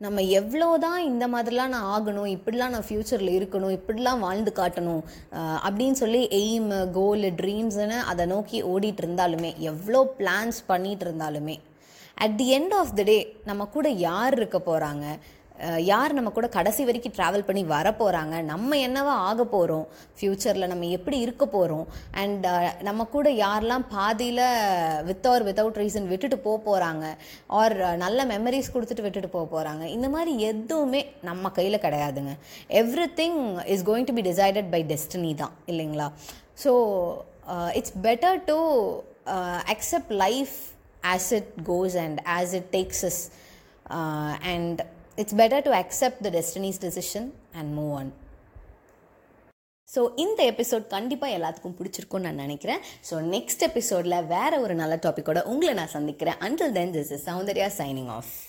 நம்ம எவ்வளோ தான் இந்த மாதிரிலாம் நான் ஆகணும் இப்படிலாம் நான் ஃப்யூச்சரில் இருக்கணும் இப்படிலாம் வாழ்ந்து காட்டணும் அப்படின்னு சொல்லி எய்ம் கோல் ட்ரீம்ஸ்னு அதை நோக்கி ஓடிட்டு இருந்தாலுமே எவ்வளோ பிளான்ஸ் பண்ணிகிட்டு இருந்தாலுமே at the end of the day நம்ம கூட யார் இருக்க போகிறாங்க யார் நம்ம கூட கடைசி வரைக்கும் ட்ராவல் பண்ணி வர போகிறாங்க நம்ம என்னவா ஆக போகிறோம் ஃப்யூச்சரில் நம்ம எப்படி இருக்க போகிறோம் அண்ட் நம்ம கூட யாரெல்லாம் பாதியில் வித் ஆர் வித்தவுட் ரீசன் விட்டுட்டு போக போகிறாங்க ஆர் நல்ல மெமரிஸ் கொடுத்துட்டு விட்டுட்டு போக போகிறாங்க இந்த மாதிரி எதுவுமே நம்ம கையில் கிடையாதுங்க. Everything is going to be decided by destiny தான் இல்லைங்களா? So it's better to accept life as it goes and as it takes and it's better to accept the destiny's decision and move on so இந்த episode கண்டிப்பாக எல்லாத்துக்கும் பிடிச்சிருக்கும்னு நான் நினைக்கிறேன். So next எபிசோடில் வேறு ஒரு நல்ல டாப்பிக்கோட உங்களை நான் சந்திக்கிறேன். Until then this is Soundarya signing off